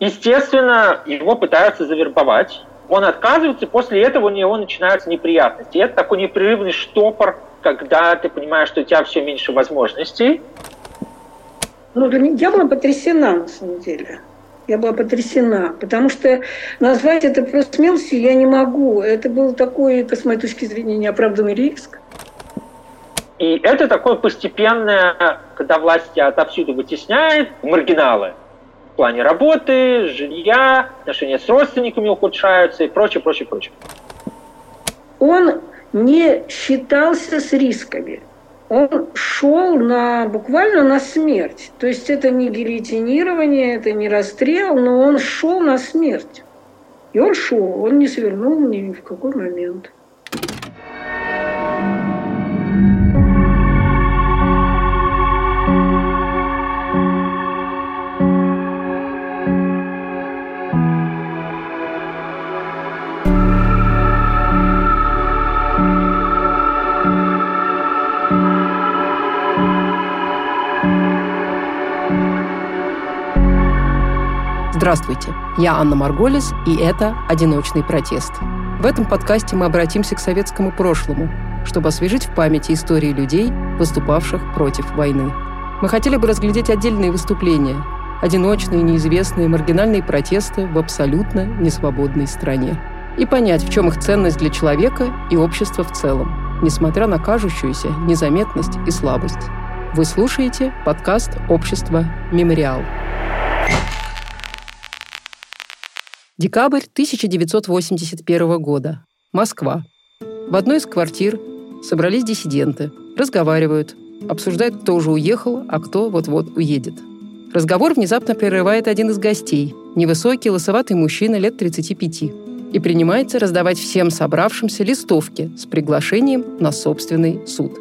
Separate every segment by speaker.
Speaker 1: Естественно, его пытаются завербовать. Он отказывается, после этого у него начинаются неприятности. Это такой непрерывный штопор, когда ты понимаешь, что у тебя все меньше возможностей.
Speaker 2: Ну, я была потрясена, на самом деле. Я была потрясена, потому что назвать это просто смелостью я не могу. Это был такой, с моей точки зрения, неоправданный риск.
Speaker 1: И это такое постепенное, когда власть отовсюду вытесняет, маргиналы плане работы, жилья, отношения с родственниками ухудшаются и прочее, прочее, прочее.
Speaker 2: Он не считался с рисками. Он шел на, буквально на смерть. То есть это не гильотинирование, это не расстрел, но он шел на смерть. И он шел, он не свернул ни в какой момент.
Speaker 3: Здравствуйте, я Анна Марголис, и это «Одиночный протест». В этом подкасте мы обратимся к советскому прошлому, чтобы освежить в памяти истории людей, выступавших против войны. Мы хотели бы разглядеть отдельные выступления, одиночные, неизвестные, маргинальные протесты в абсолютно несвободной стране. И понять, в чем их ценность для человека и общества в целом, несмотря на кажущуюся незаметность и слабость. Вы слушаете подкаст «Общество Мемориал». Декабрь 1981 года. Москва. В одной из квартир собрались диссиденты, разговаривают, обсуждают, кто уже уехал, а кто вот-вот уедет. Разговор внезапно прерывает один из гостей, невысокий, лысоватый мужчина лет 35, и принимается раздавать всем собравшимся листовки с приглашением на собственный суд.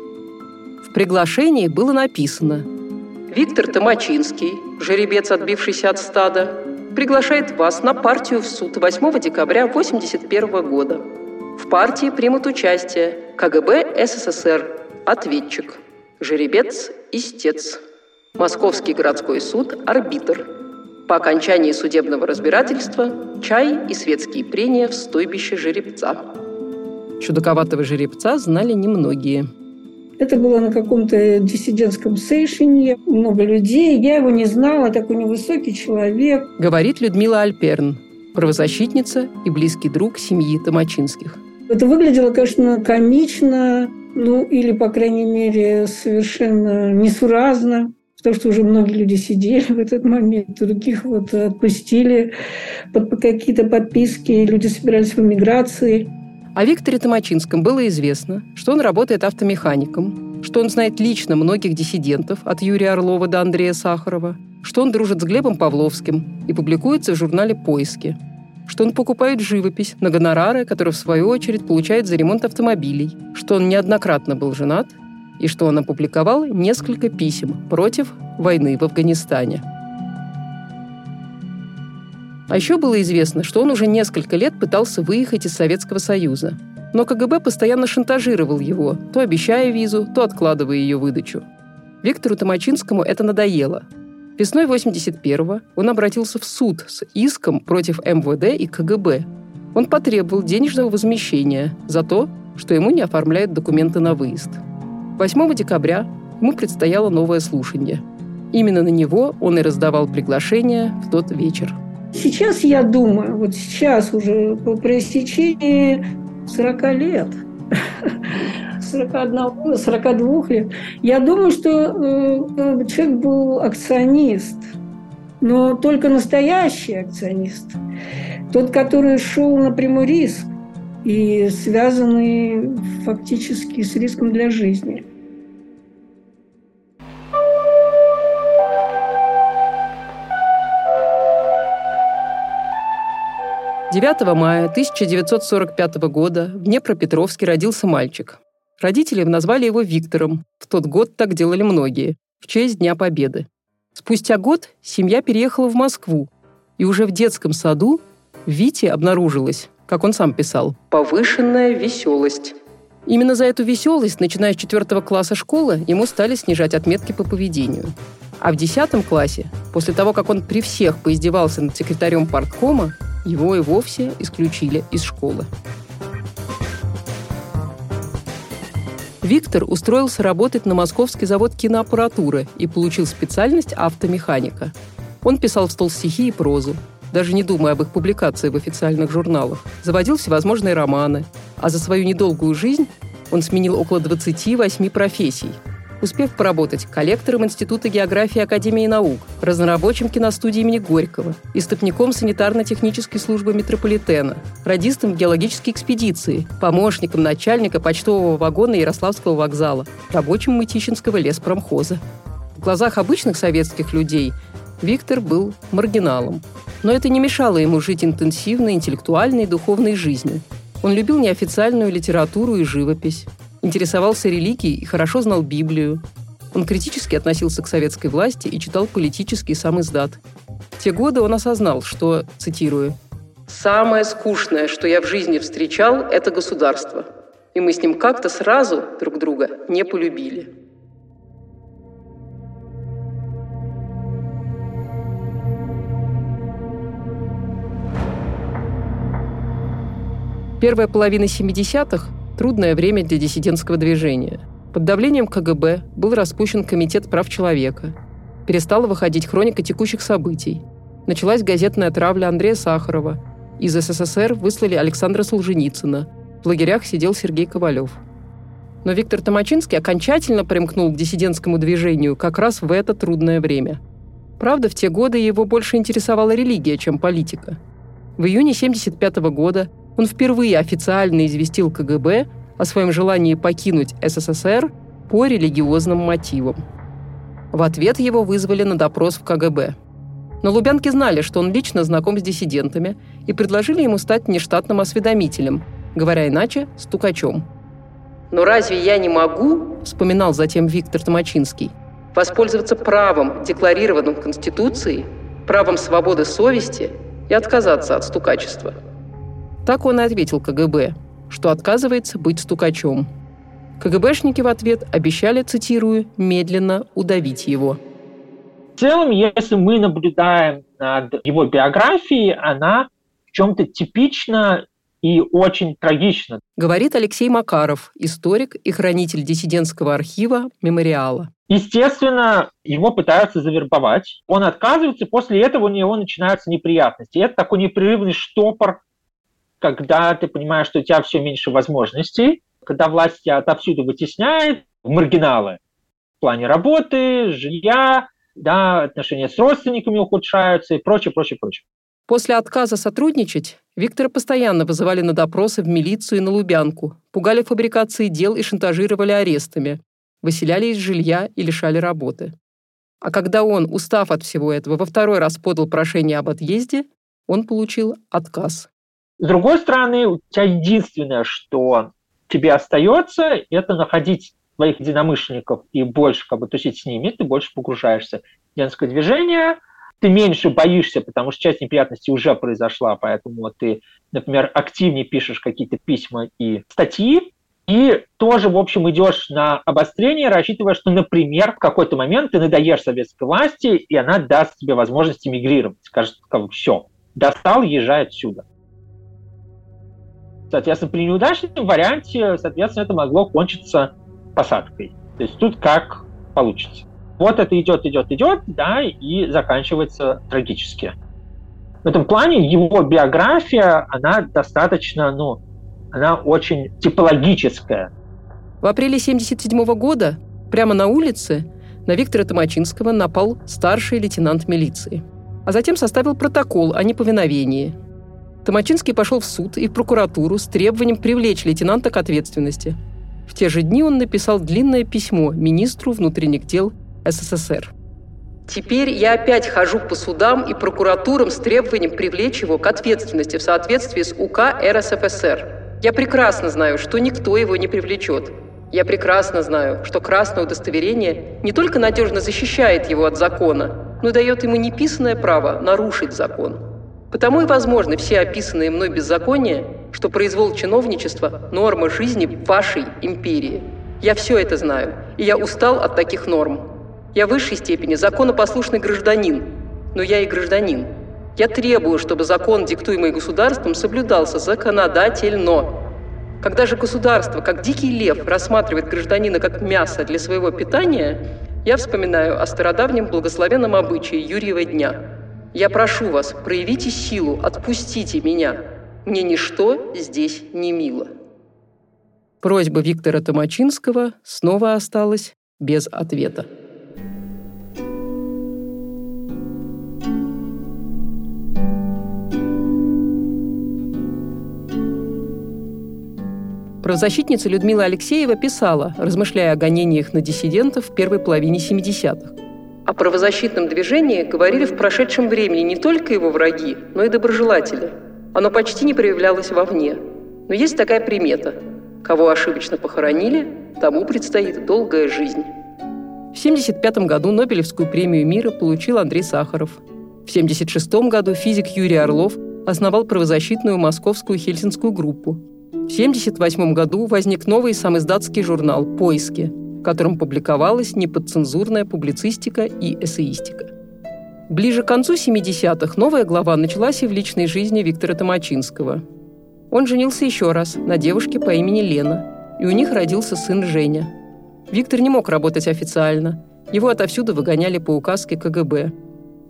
Speaker 3: В приглашении было написано «Виктор Томачинский, жеребец, отбившийся от стада, приглашает вас на партию в суд 8 декабря 1981 года. В партии примут участие КГБ СССР, ответчик, жеребец, истец, Московский городской суд, арбитр. По окончании судебного разбирательства чай и светские прения в стойбище жеребца. Чудаковатого жеребца знали немногие –
Speaker 2: это было на каком-то диссидентском сейшене, много людей. Я его не знала, такой невысокий человек.
Speaker 3: Говорит Людмила Альперн, правозащитница и близкий друг семьи Томачинских.
Speaker 2: Это выглядело, конечно, комично, ну или, по крайней мере, совершенно несуразно, потому что уже многие люди сидели в этот момент, других вот отпустили под какие-то подписки, люди собирались в эмиграции.
Speaker 3: О Викторе Томачинском было известно, что он работает автомехаником, что он знает лично многих диссидентов от Юрия Орлова до Андрея Сахарова, что он дружит с Глебом Павловским и публикуется в журнале «Поиски», что он покупает живопись на гонорары, которые в свою очередь получает за ремонт автомобилей, что он неоднократно был женат и что он опубликовал несколько писем против войны в Афганистане – а еще было известно, что он уже несколько лет пытался выехать из Советского Союза. Но КГБ постоянно шантажировал его, то обещая визу, то откладывая ее выдачу. Виктору Томачинскому это надоело. Весной 81-го он обратился в суд с иском против МВД и КГБ. Он потребовал денежного возмещения за то, что ему не оформляют документы на выезд. 8 декабря ему предстояло новое слушание. Именно на него он и раздавал приглашение в тот вечер.
Speaker 2: Сейчас я думаю, вот сейчас уже по пресечении 40 лет, 41, 42 лет, я думаю, что э, человек был акционист, но только настоящий акционист. Тот, который шел на прямой риск и связанный фактически с риском для жизни.
Speaker 3: 9 мая 1945 года в Днепропетровске родился мальчик. Родители назвали его Виктором. В тот год так делали многие, в честь Дня Победы. Спустя год семья переехала в Москву, и уже в детском саду Вите обнаружилась, как он сам писал, повышенная веселость. Именно за эту веселость, начиная с четвертого класса школы, ему стали снижать отметки по поведению. А в 10 классе, после того, как он при всех поиздевался над секретарем парткома, его и вовсе исключили из школы. Виктор устроился работать на московский завод киноаппаратуры и получил специальность автомеханика. Он писал в стол стихи и прозу, даже не думая об их публикации в официальных журналах. Заводил всевозможные романы, а за свою недолгую жизнь он сменил около 28 профессий – успев поработать коллектором Института географии Академии наук, разнорабочим киностудии имени Горького, истопником санитарно-технической службы метрополитена, радистом геологической экспедиции, помощником начальника почтового вагона Ярославского вокзала, рабочим Мытищинского леспромхоза. В глазах обычных советских людей Виктор был маргиналом. Но это не мешало ему жить интенсивной, интеллектуальной и духовной жизнью. Он любил неофициальную литературу и живопись, интересовался религией и хорошо знал Библию. Он критически относился к советской власти и читал политический сам издат. В те годы он осознал, что, цитирую, «Самое скучное, что я в жизни встречал, это государство. И мы с ним как-то сразу друг друга не полюбили». Первая половина 70-х Трудное время для диссидентского движения. Под давлением КГБ был распущен Комитет прав человека. Перестала выходить хроника текущих событий. Началась газетная травля Андрея Сахарова. Из СССР выслали Александра Солженицына. В лагерях сидел Сергей Ковалев. Но Виктор Томачинский окончательно примкнул к диссидентскому движению как раз в это трудное время. Правда, в те годы его больше интересовала религия, чем политика. В июне 1975 года он впервые официально известил КГБ о своем желании покинуть СССР по религиозным мотивам. В ответ его вызвали на допрос в КГБ. Но лубянки знали, что он лично знаком с диссидентами и предложили ему стать нештатным осведомителем, говоря иначе, стукачом. «Но разве я не могу, — вспоминал затем Виктор Томачинский, — воспользоваться правом, декларированным Конституцией, правом свободы совести и отказаться от стукачества?» Так он и ответил КГБ, что отказывается быть стукачом. КГБшники в ответ обещали, цитирую, медленно удавить его.
Speaker 1: В целом, если мы наблюдаем над его биографией, она в чем-то типична и очень трагична.
Speaker 3: Говорит Алексей Макаров, историк и хранитель диссидентского архива «Мемориала».
Speaker 1: Естественно, его пытаются завербовать. Он отказывается, после этого у него начинаются неприятности. это такой непрерывный штопор когда ты понимаешь, что у тебя все меньше возможностей, когда власть тебя отовсюду вытесняет в маргиналы в плане работы, жилья, да, отношения с родственниками ухудшаются и прочее, прочее, прочее.
Speaker 3: После отказа сотрудничать Виктора постоянно вызывали на допросы в милицию и на Лубянку, пугали фабрикацией дел и шантажировали арестами, выселяли из жилья и лишали работы. А когда он, устав от всего этого, во второй раз подал прошение об отъезде, он получил отказ.
Speaker 1: С другой стороны, у тебя единственное, что тебе остается, это находить своих единомышленников и больше как бы тусить с ними, ты больше погружаешься в женское движение, ты меньше боишься, потому что часть неприятностей уже произошла, поэтому ты, например, активнее пишешь какие-то письма и статьи, и тоже, в общем, идешь на обострение, рассчитывая, что, например, в какой-то момент ты надоешь советской власти, и она даст тебе возможность эмигрировать. Скажет, как все, достал, езжай отсюда. Соответственно, при неудачном варианте, соответственно, это могло кончиться посадкой. То есть тут как получится. Вот это идет, идет, идет, да, и заканчивается трагически. В этом плане его биография, она достаточно, ну, она очень типологическая.
Speaker 3: В апреле 1977 года прямо на улице на Виктора Томачинского напал старший лейтенант милиции, а затем составил протокол о неповиновении – Томачинский пошел в суд и в прокуратуру с требованием привлечь лейтенанта к ответственности. В те же дни он написал длинное письмо министру внутренних дел СССР. Теперь я опять хожу по судам и прокуратурам с требованием привлечь его к ответственности в соответствии с УК РСФСР. Я прекрасно знаю, что никто его не привлечет. Я прекрасно знаю, что красное удостоверение не только надежно защищает его от закона, но дает ему неписанное право нарушить закон. Потому и возможны все описанные мной беззакония, что произвол чиновничества – норма жизни вашей империи. Я все это знаю, и я устал от таких норм. Я в высшей степени законопослушный гражданин, но я и гражданин. Я требую, чтобы закон, диктуемый государством, соблюдался законодательно. Когда же государство, как дикий лев, рассматривает гражданина как мясо для своего питания, я вспоминаю о стародавнем благословенном обычае Юрьева дня. Я прошу вас, проявите силу, отпустите меня. Мне ничто здесь не мило. Просьба Виктора Томачинского снова осталась без ответа. Правозащитница Людмила Алексеева писала, размышляя о гонениях на диссидентов в первой половине 70-х. О правозащитном движении говорили в прошедшем времени не только его враги, но и доброжелатели. Оно почти не проявлялось вовне. Но есть такая примета. Кого ошибочно похоронили, тому предстоит долгая жизнь. В 1975 году Нобелевскую премию мира получил Андрей Сахаров. В 1976 году физик Юрий Орлов основал правозащитную московскую хельсинскую группу. В 1978 году возник новый самиздатский журнал «Поиски», котором публиковалась неподцензурная публицистика и эссеистика. Ближе к концу 70-х новая глава началась и в личной жизни Виктора Томачинского. Он женился еще раз на девушке по имени Лена, и у них родился сын Женя. Виктор не мог работать официально. Его отовсюду выгоняли по указке КГБ.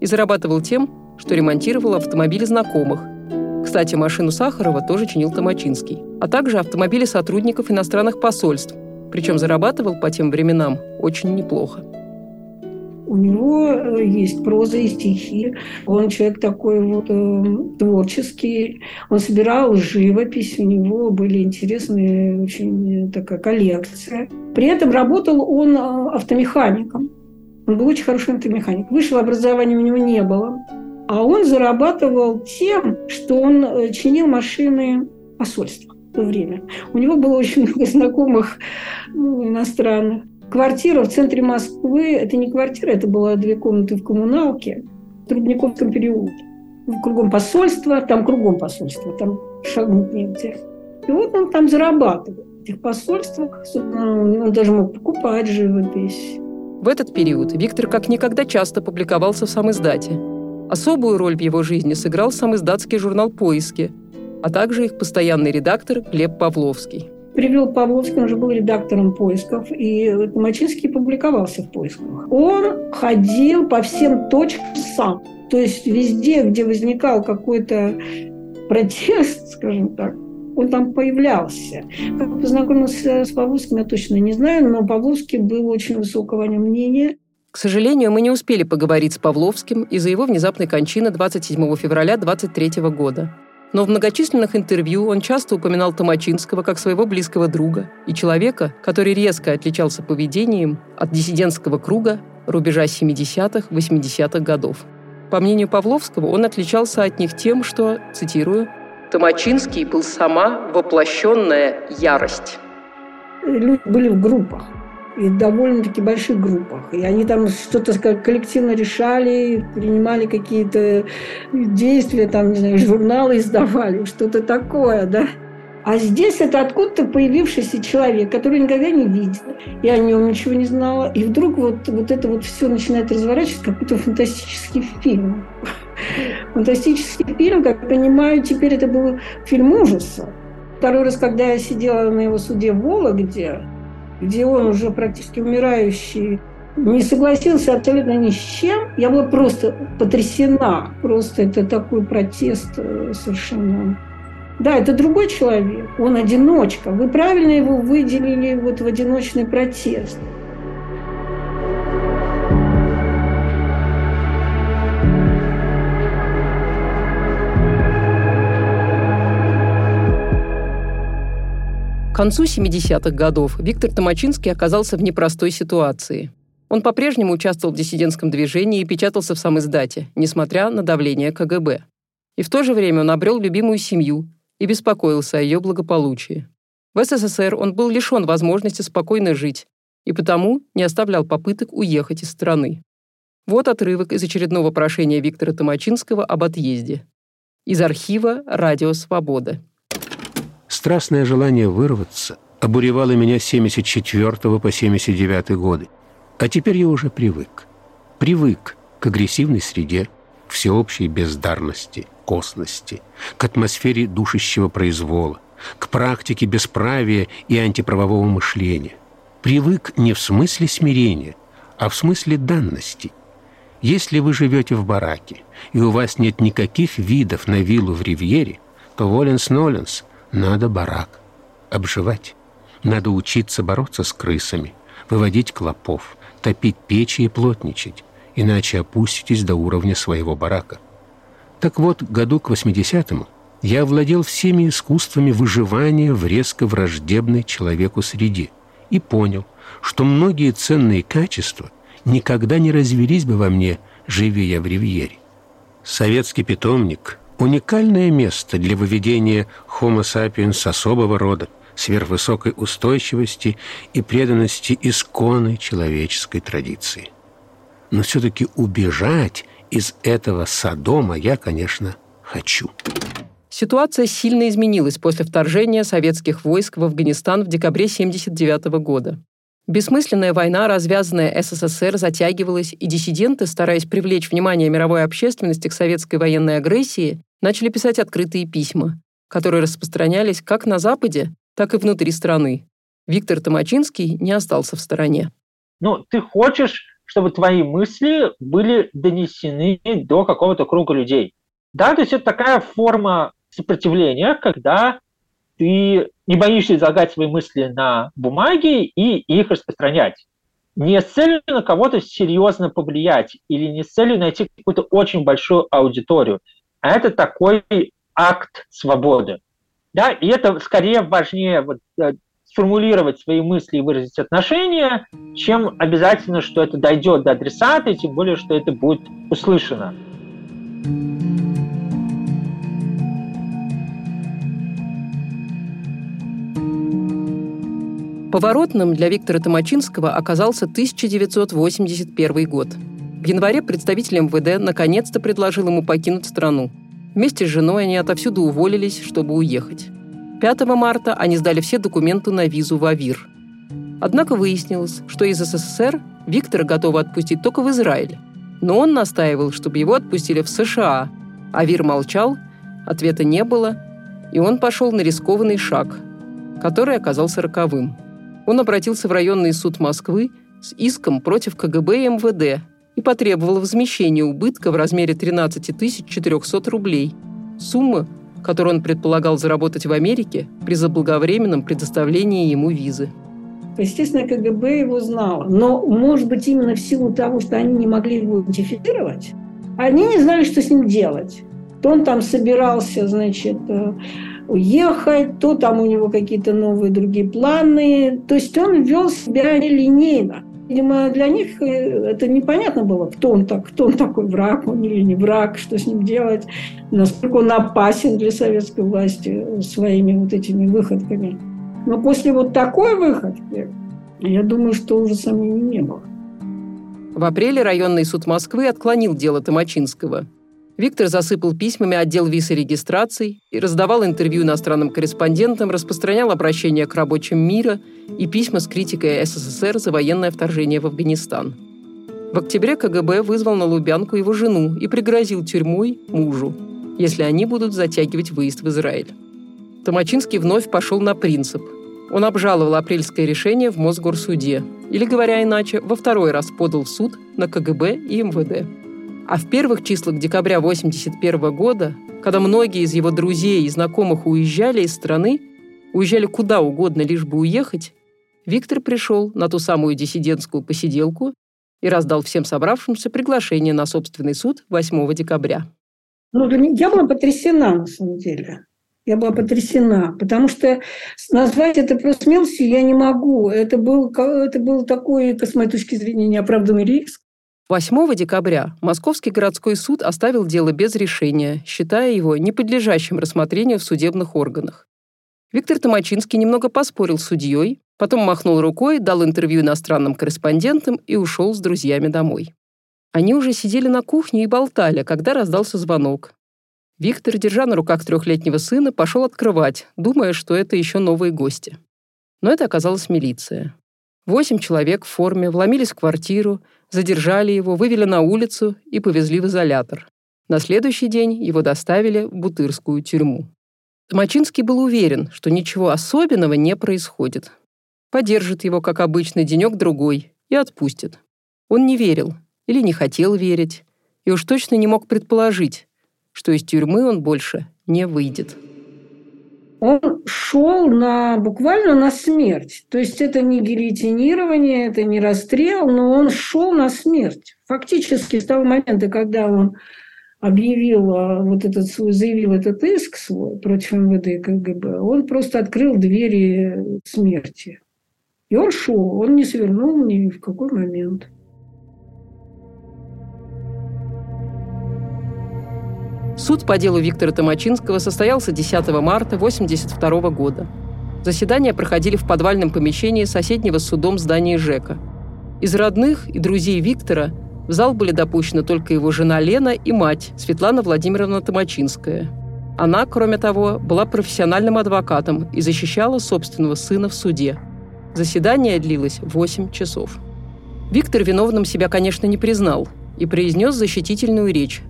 Speaker 3: И зарабатывал тем, что ремонтировал автомобили знакомых. Кстати, машину Сахарова тоже чинил Томачинский. А также автомобили сотрудников иностранных посольств. Причем зарабатывал по тем временам очень неплохо.
Speaker 2: У него э, есть проза и стихи. Он человек такой вот э, творческий. Он собирал живопись. У него были интересные очень такая коллекция. При этом работал он э, автомехаником. Он был очень хороший автомеханик. Высшего образования у него не было. А он зарабатывал тем, что он э, чинил машины посольства то время. У него было очень много знакомых ну, иностранных. Квартира в центре Москвы – это не квартира, это было две комнаты в коммуналке в Трудниковском переулке. Кругом посольства, там кругом посольства, там шагнуть негде. И вот он там зарабатывал в этих посольствах. Он даже мог покупать живопись.
Speaker 3: В этот период Виктор как никогда часто публиковался в сам издате. Особую роль в его жизни сыграл сам издатский журнал «Поиски», а также их постоянный редактор Глеб Павловский.
Speaker 2: Привел Павловский, он уже был редактором поисков, и Мачинский публиковался в поисках. Он ходил по всем точкам сам. То есть везде, где возникал какой-то протест, скажем так, он там появлялся. Как познакомился с Павловским, я точно не знаю, но Павловский был очень высокого о нем мнения.
Speaker 3: К сожалению, мы не успели поговорить с Павловским из-за его внезапной кончины 27 февраля 23 года. Но в многочисленных интервью он часто упоминал Томачинского как своего близкого друга и человека, который резко отличался поведением от диссидентского круга рубежа 70-х, 80-х годов. По мнению Павловского, он отличался от них тем, что, цитирую, «Томачинский был сама воплощенная ярость».
Speaker 2: Люди были в группах и довольно-таки больших группах. И они там что-то коллективно решали, принимали какие-то действия, там, не знаю, журналы издавали, что-то такое, да. А здесь это откуда-то появившийся человек, который никогда не видел, и о нем ничего не знала. И вдруг вот, вот это вот все начинает разворачиваться, как какой-то фантастический фильм. Фантастический фильм, как понимаю, теперь это был фильм ужаса. Второй раз, когда я сидела на его суде в Вологде, где он уже практически умирающий, не согласился абсолютно ни с чем. Я была просто потрясена. Просто это такой протест э, совершенно. Да, это другой человек. Он одиночка. Вы правильно его выделили вот в одиночный протест.
Speaker 3: К концу 70-х годов Виктор Томачинский оказался в непростой ситуации. Он по-прежнему участвовал в диссидентском движении и печатался в самом издате, несмотря на давление КГБ. И в то же время он обрел любимую семью и беспокоился о ее благополучии. В СССР он был лишен возможности спокойно жить и потому не оставлял попыток уехать из страны. Вот отрывок из очередного прошения Виктора Томачинского об отъезде. Из архива «Радио Свобода».
Speaker 4: Страстное желание вырваться обуревало меня с 74 по 79 годы. А теперь я уже привык. Привык к агрессивной среде, всеобщей бездарности, косности, к атмосфере душащего произвола, к практике бесправия и антиправового мышления. Привык не в смысле смирения, а в смысле данности. Если вы живете в бараке, и у вас нет никаких видов на виллу в Ривьере, то воленс-ноленс, надо барак. Обживать. Надо учиться бороться с крысами, выводить клопов, топить печи и плотничать, иначе опуститесь до уровня своего барака. Так вот, году к 80-му я овладел всеми искусствами выживания в резко враждебной человеку среде и понял, что многие ценные качества никогда не развелись бы во мне, живя я в ривьере. Советский питомник – уникальное место для выведения Homo sapiens особого рода, сверхвысокой устойчивости и преданности исконной человеческой традиции. Но все-таки убежать из этого Содома я, конечно, хочу.
Speaker 3: Ситуация сильно изменилась после вторжения советских войск в Афганистан в декабре 1979 года. Бессмысленная война, развязанная СССР, затягивалась, и диссиденты, стараясь привлечь внимание мировой общественности к советской военной агрессии, начали писать открытые письма, которые распространялись как на Западе, так и внутри страны. Виктор Томачинский не остался в стороне.
Speaker 1: Ну, ты хочешь, чтобы твои мысли были донесены до какого-то круга людей. Да, то есть это такая форма сопротивления, когда ты не боишься излагать свои мысли на бумаге и их распространять. Не с целью на кого-то серьезно повлиять или не с целью найти какую-то очень большую аудиторию, а это такой акт свободы. Да, и это скорее важнее вот, э, сформулировать свои мысли и выразить отношения, чем обязательно, что это дойдет до адресата, и тем более, что это будет услышано.
Speaker 3: Поворотным для Виктора Томачинского оказался 1981 год. В январе представитель МВД наконец-то предложил ему покинуть страну. Вместе с женой они отовсюду уволились, чтобы уехать. 5 марта они сдали все документы на визу в АВИР. Однако выяснилось, что из СССР Виктора готовы отпустить только в Израиль. Но он настаивал, чтобы его отпустили в США. АВИР молчал, ответа не было, и он пошел на рискованный шаг, который оказался роковым – он обратился в районный суд Москвы с иском против КГБ и МВД и потребовал возмещения убытка в размере 13 400 рублей. Сумма, которую он предполагал заработать в Америке при заблаговременном предоставлении ему визы.
Speaker 2: Естественно, КГБ его знало. Но, может быть, именно в силу того, что они не могли его идентифицировать, они не знали, что с ним делать. То он там собирался, значит, э, уехать, то там у него какие-то новые другие планы. То есть он вел себя нелинейно. Видимо, для них э, это непонятно было, кто он, так, кто он такой, враг он или не враг, что с ним делать, насколько он опасен для советской власти своими вот этими выходками. Но после вот такой выходки, я думаю, что уже сомнений не было.
Speaker 3: В апреле районный суд Москвы отклонил дело Томачинского – Виктор засыпал письмами отдел виз и регистраций и раздавал интервью иностранным корреспондентам, распространял обращения к рабочим мира и письма с критикой СССР за военное вторжение в Афганистан. В октябре КГБ вызвал на Лубянку его жену и пригрозил тюрьмой мужу, если они будут затягивать выезд в Израиль. Томачинский вновь пошел на принцип. Он обжаловал апрельское решение в Мосгорсуде, или, говоря иначе, во второй раз подал в суд на КГБ и МВД. А в первых числах декабря 1981 года, когда многие из его друзей и знакомых уезжали из страны, уезжали куда угодно, лишь бы уехать, Виктор пришел на ту самую диссидентскую посиделку и раздал всем собравшимся приглашение на собственный суд 8 декабря.
Speaker 2: Ну, я была потрясена, на самом деле. Я была потрясена, потому что назвать это просто смелостью я не могу. Это был, это был такой, с моей точки зрения, неоправданный риск.
Speaker 3: 8 декабря Московский городской суд оставил дело без решения, считая его неподлежащим рассмотрению в судебных органах. Виктор Томачинский немного поспорил с судьей, потом махнул рукой, дал интервью иностранным корреспондентам и ушел с друзьями домой. Они уже сидели на кухне и болтали, когда раздался звонок. Виктор, держа на руках трехлетнего сына, пошел открывать, думая, что это еще новые гости. Но это оказалась милиция. Восемь человек в форме вломились в квартиру, задержали его, вывели на улицу и повезли в изолятор. На следующий день его доставили в Бутырскую тюрьму. Томачинский был уверен, что ничего особенного не происходит. Подержит его, как обычно, денек-другой и отпустит. Он не верил или не хотел верить, и уж точно не мог предположить, что из тюрьмы он больше не выйдет.
Speaker 2: Он шел на, буквально на смерть. То есть это не гильотинирование, это не расстрел, но он шел на смерть. Фактически с того момента, когда он объявил а, вот этот свой, заявил этот иск свой против МВД и КГБ, он просто открыл двери смерти. И он шел, он не свернул ни в какой момент.
Speaker 3: Суд по делу Виктора Томачинского состоялся 10 марта 1982 года. Заседания проходили в подвальном помещении соседнего с судом здания ЖЭКа. Из родных и друзей Виктора в зал были допущены только его жена Лена и мать Светлана Владимировна Томачинская. Она, кроме того, была профессиональным адвокатом и защищала собственного сына в суде – Заседание длилось 8 часов. Виктор виновным себя, конечно, не признал и произнес защитительную речь,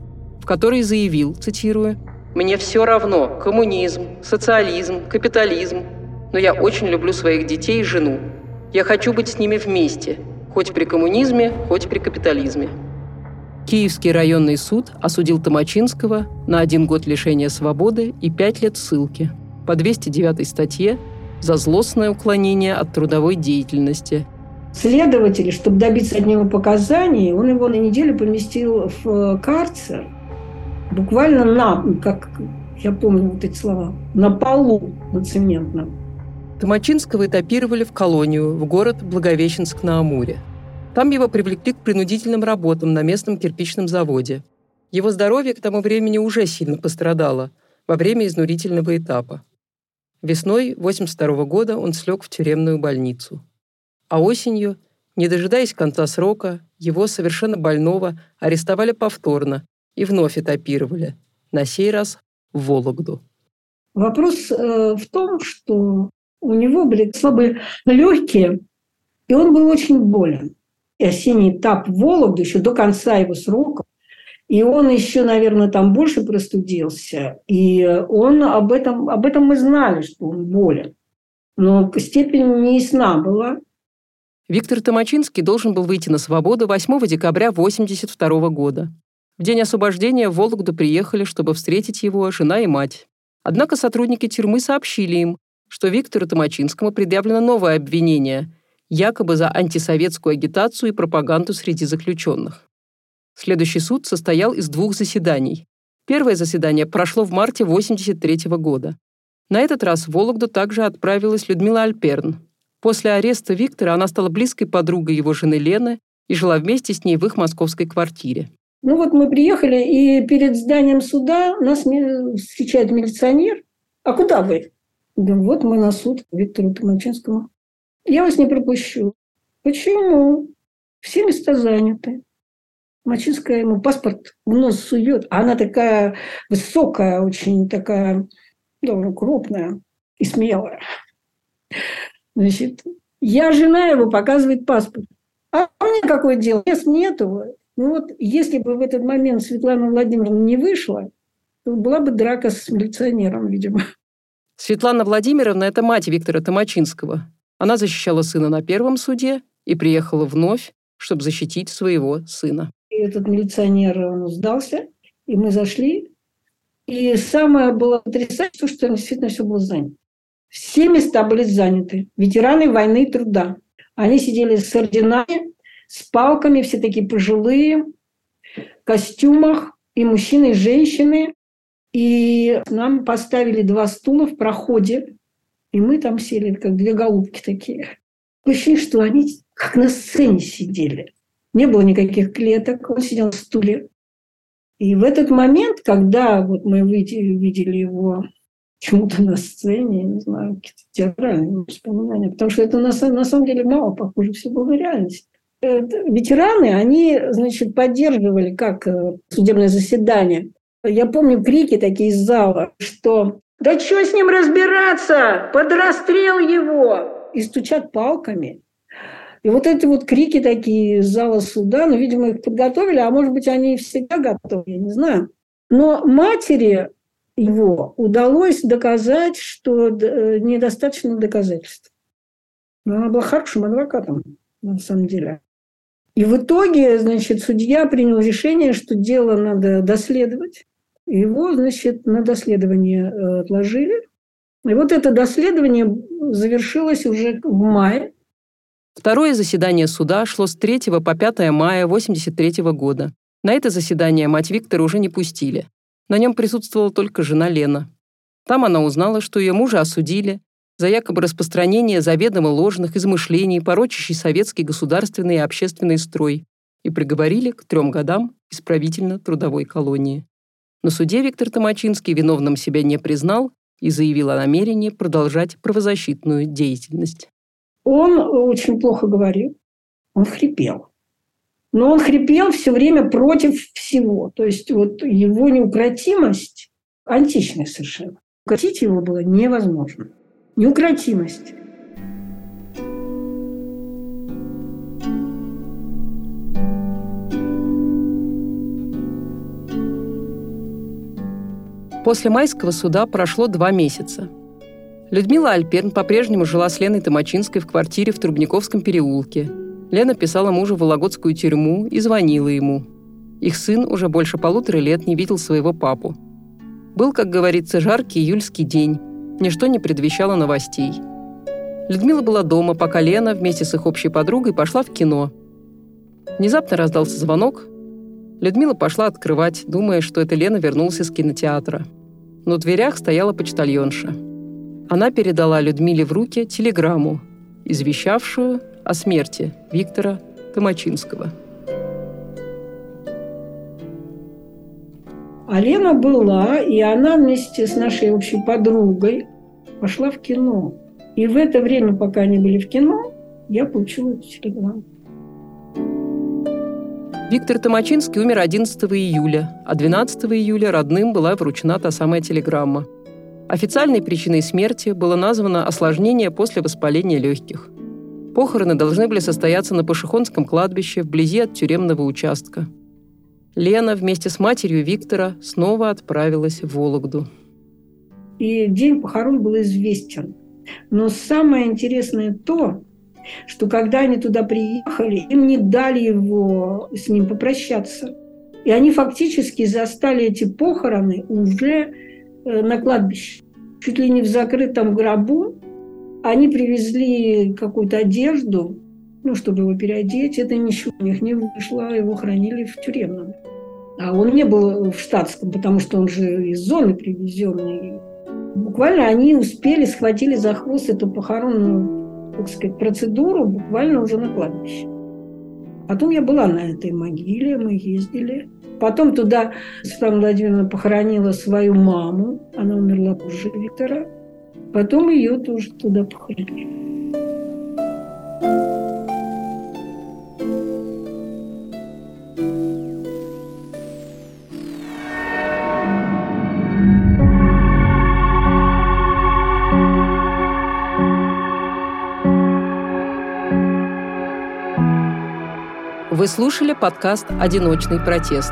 Speaker 3: которой заявил, цитирую, «Мне все равно коммунизм, социализм, капитализм, но я очень люблю своих детей и жену. Я хочу быть с ними вместе, хоть при коммунизме, хоть при капитализме». Киевский районный суд осудил Томачинского на один год лишения свободы и пять лет ссылки по 209 статье за злостное уклонение от трудовой деятельности.
Speaker 2: Следователи, чтобы добиться от него показаний, он его на неделю поместил в э, карцер, буквально на, как я помню вот эти слова, на полу на цементном.
Speaker 3: Томачинского этапировали в колонию, в город Благовещенск на Амуре. Там его привлекли к принудительным работам на местном кирпичном заводе. Его здоровье к тому времени уже сильно пострадало во время изнурительного этапа. Весной 82 года он слег в тюремную больницу. А осенью, не дожидаясь конца срока, его совершенно больного арестовали повторно и вновь этапировали, на сей раз в Вологду.
Speaker 2: Вопрос э, в том, что у него были слабые легкие, и он был очень болен. И осенний этап в Вологду еще до конца его срока и он еще, наверное, там больше простудился. И он об этом, об этом мы знали, что он болен. Но степень не ясна была.
Speaker 3: Виктор Томачинский должен был выйти на свободу 8 декабря 1982 года. В день освобождения в Вологду приехали, чтобы встретить его жена и мать. Однако сотрудники тюрьмы сообщили им, что Виктору Томачинскому предъявлено новое обвинение, якобы за антисоветскую агитацию и пропаганду среди заключенных. Следующий суд состоял из двух заседаний. Первое заседание прошло в марте 1983 года. На этот раз в Вологду также отправилась Людмила Альперн. После ареста Виктора она стала близкой подругой его жены Лены и жила вместе с ней в их московской квартире.
Speaker 2: Ну вот мы приехали, и перед зданием суда нас встречает милиционер. А куда вы? Да вот мы на суд Виктору Томачинскому. Я вас не пропущу. Почему? Все места заняты. Мачинская ему паспорт в нос сует, а она такая высокая, очень такая, довольно крупная и смелая. Значит, я жена его, показывает паспорт. А мне какое дело? Мест нету. Ну вот, если бы в этот момент Светлана Владимировна не вышла, то была бы драка с милиционером, видимо.
Speaker 3: Светлана Владимировна – это мать Виктора Томачинского. Она защищала сына на первом суде и приехала вновь, чтобы защитить своего сына.
Speaker 2: И этот милиционер он сдался, и мы зашли. И самое было потрясающее, что действительно все было занято. Все места были заняты. Ветераны войны и труда. Они сидели с орденами, с палками, все такие пожилые, в костюмах, и мужчины, и женщины. И нам поставили два стула в проходе, и мы там сели, как две голубки такие. Ощущение, что они как на сцене сидели. Не было никаких клеток, он сидел в стуле. И в этот момент, когда вот мы видели его почему-то на сцене, я не знаю, какие-то театральные воспоминания, потому что это на, на самом деле мало похоже всего на реальность. Ветераны, они, значит, поддерживали как э, судебное заседание. Я помню крики такие из зала, что «Да что с ним разбираться? Под расстрел его!» И стучат палками. И вот эти вот крики такие из зала суда, ну, видимо, их подготовили, а может быть, они всегда готовы, я не знаю. Но матери его удалось доказать, что э, недостаточно доказательств. Но она была хорошим адвокатом, на самом деле. И в итоге, значит, судья принял решение, что дело надо доследовать. Его, значит, на доследование э, отложили. И вот это доследование завершилось уже в мае.
Speaker 3: Второе заседание суда шло с 3 по 5 мая 1983 года. На это заседание мать Виктора уже не пустили. На нем присутствовала только жена Лена. Там она узнала, что ее мужа осудили за якобы распространение заведомо ложных измышлений, порочащий советский государственный и общественный строй, и приговорили к трем годам исправительно-трудовой колонии. На суде Виктор Томачинский виновным себя не признал и заявил о намерении продолжать правозащитную деятельность.
Speaker 2: Он очень плохо говорил, он хрипел но он хрипел все время против всего. То есть вот его неукротимость античная совершенно. Укротить его было невозможно. Неукротимость.
Speaker 3: После майского суда прошло два месяца. Людмила Альперн по-прежнему жила с Леной Томачинской в квартире в Трубниковском переулке – Лена писала мужу в Вологодскую тюрьму и звонила ему. Их сын уже больше полутора лет не видел своего папу. Был, как говорится, жаркий июльский день. Ничто не предвещало новостей. Людмила была дома, пока Лена вместе с их общей подругой пошла в кино. Внезапно раздался звонок. Людмила пошла открывать, думая, что это Лена вернулся из кинотеатра. Но в дверях стояла почтальонша. Она передала Людмиле в руки телеграмму, извещавшую о смерти Виктора Томачинского.
Speaker 2: А Лена была, и она вместе с нашей общей подругой пошла в кино. И в это время, пока они были в кино, я получила эту телеграмму.
Speaker 3: Виктор Томачинский умер 11 июля, а 12 июля родным была вручена та самая телеграмма. Официальной причиной смерти было названо осложнение после воспаления легких. Похороны должны были состояться на Пашихонском кладбище вблизи от тюремного участка. Лена вместе с матерью Виктора снова отправилась в Вологду.
Speaker 2: И день похорон был известен. Но самое интересное то, что когда они туда приехали, им не дали его с ним попрощаться. И они фактически застали эти похороны уже э, на кладбище. Чуть ли не в закрытом гробу, они привезли какую-то одежду, ну, чтобы его переодеть. Это ничего у них не вышло, его хранили в тюремном. А он не был в штатском, потому что он же из зоны привезенный. Буквально они успели, схватили за хвост эту похоронную, так сказать, процедуру буквально уже на кладбище. Потом я была на этой могиле, мы ездили. Потом туда Светлана Владимировна похоронила свою маму. Она умерла позже Виктора. Потом ее тоже туда похоронили.
Speaker 3: Вы слушали подкаст «Одиночный протест».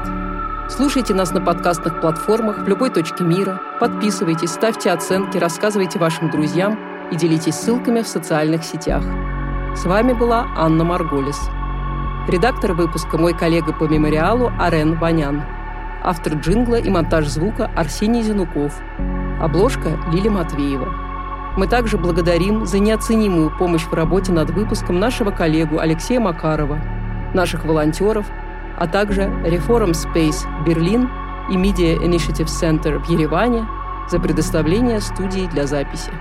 Speaker 3: Слушайте нас на подкастных платформах в любой точке мира, подписывайтесь, ставьте оценки, рассказывайте вашим друзьям и делитесь ссылками в социальных сетях. С вами была Анна Марголис. Редактор выпуска мой коллега по мемориалу Арен Ванян. Автор джингла и монтаж звука Арсений Зинуков. Обложка Лили Матвеева. Мы также благодарим за неоценимую помощь в работе над выпуском нашего коллегу Алексея Макарова, наших волонтеров – а также Reform Space Берлин и Media Initiative Center в Ереване за предоставление студии для записи.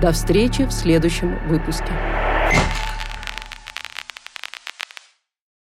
Speaker 3: До встречи в следующем выпуске.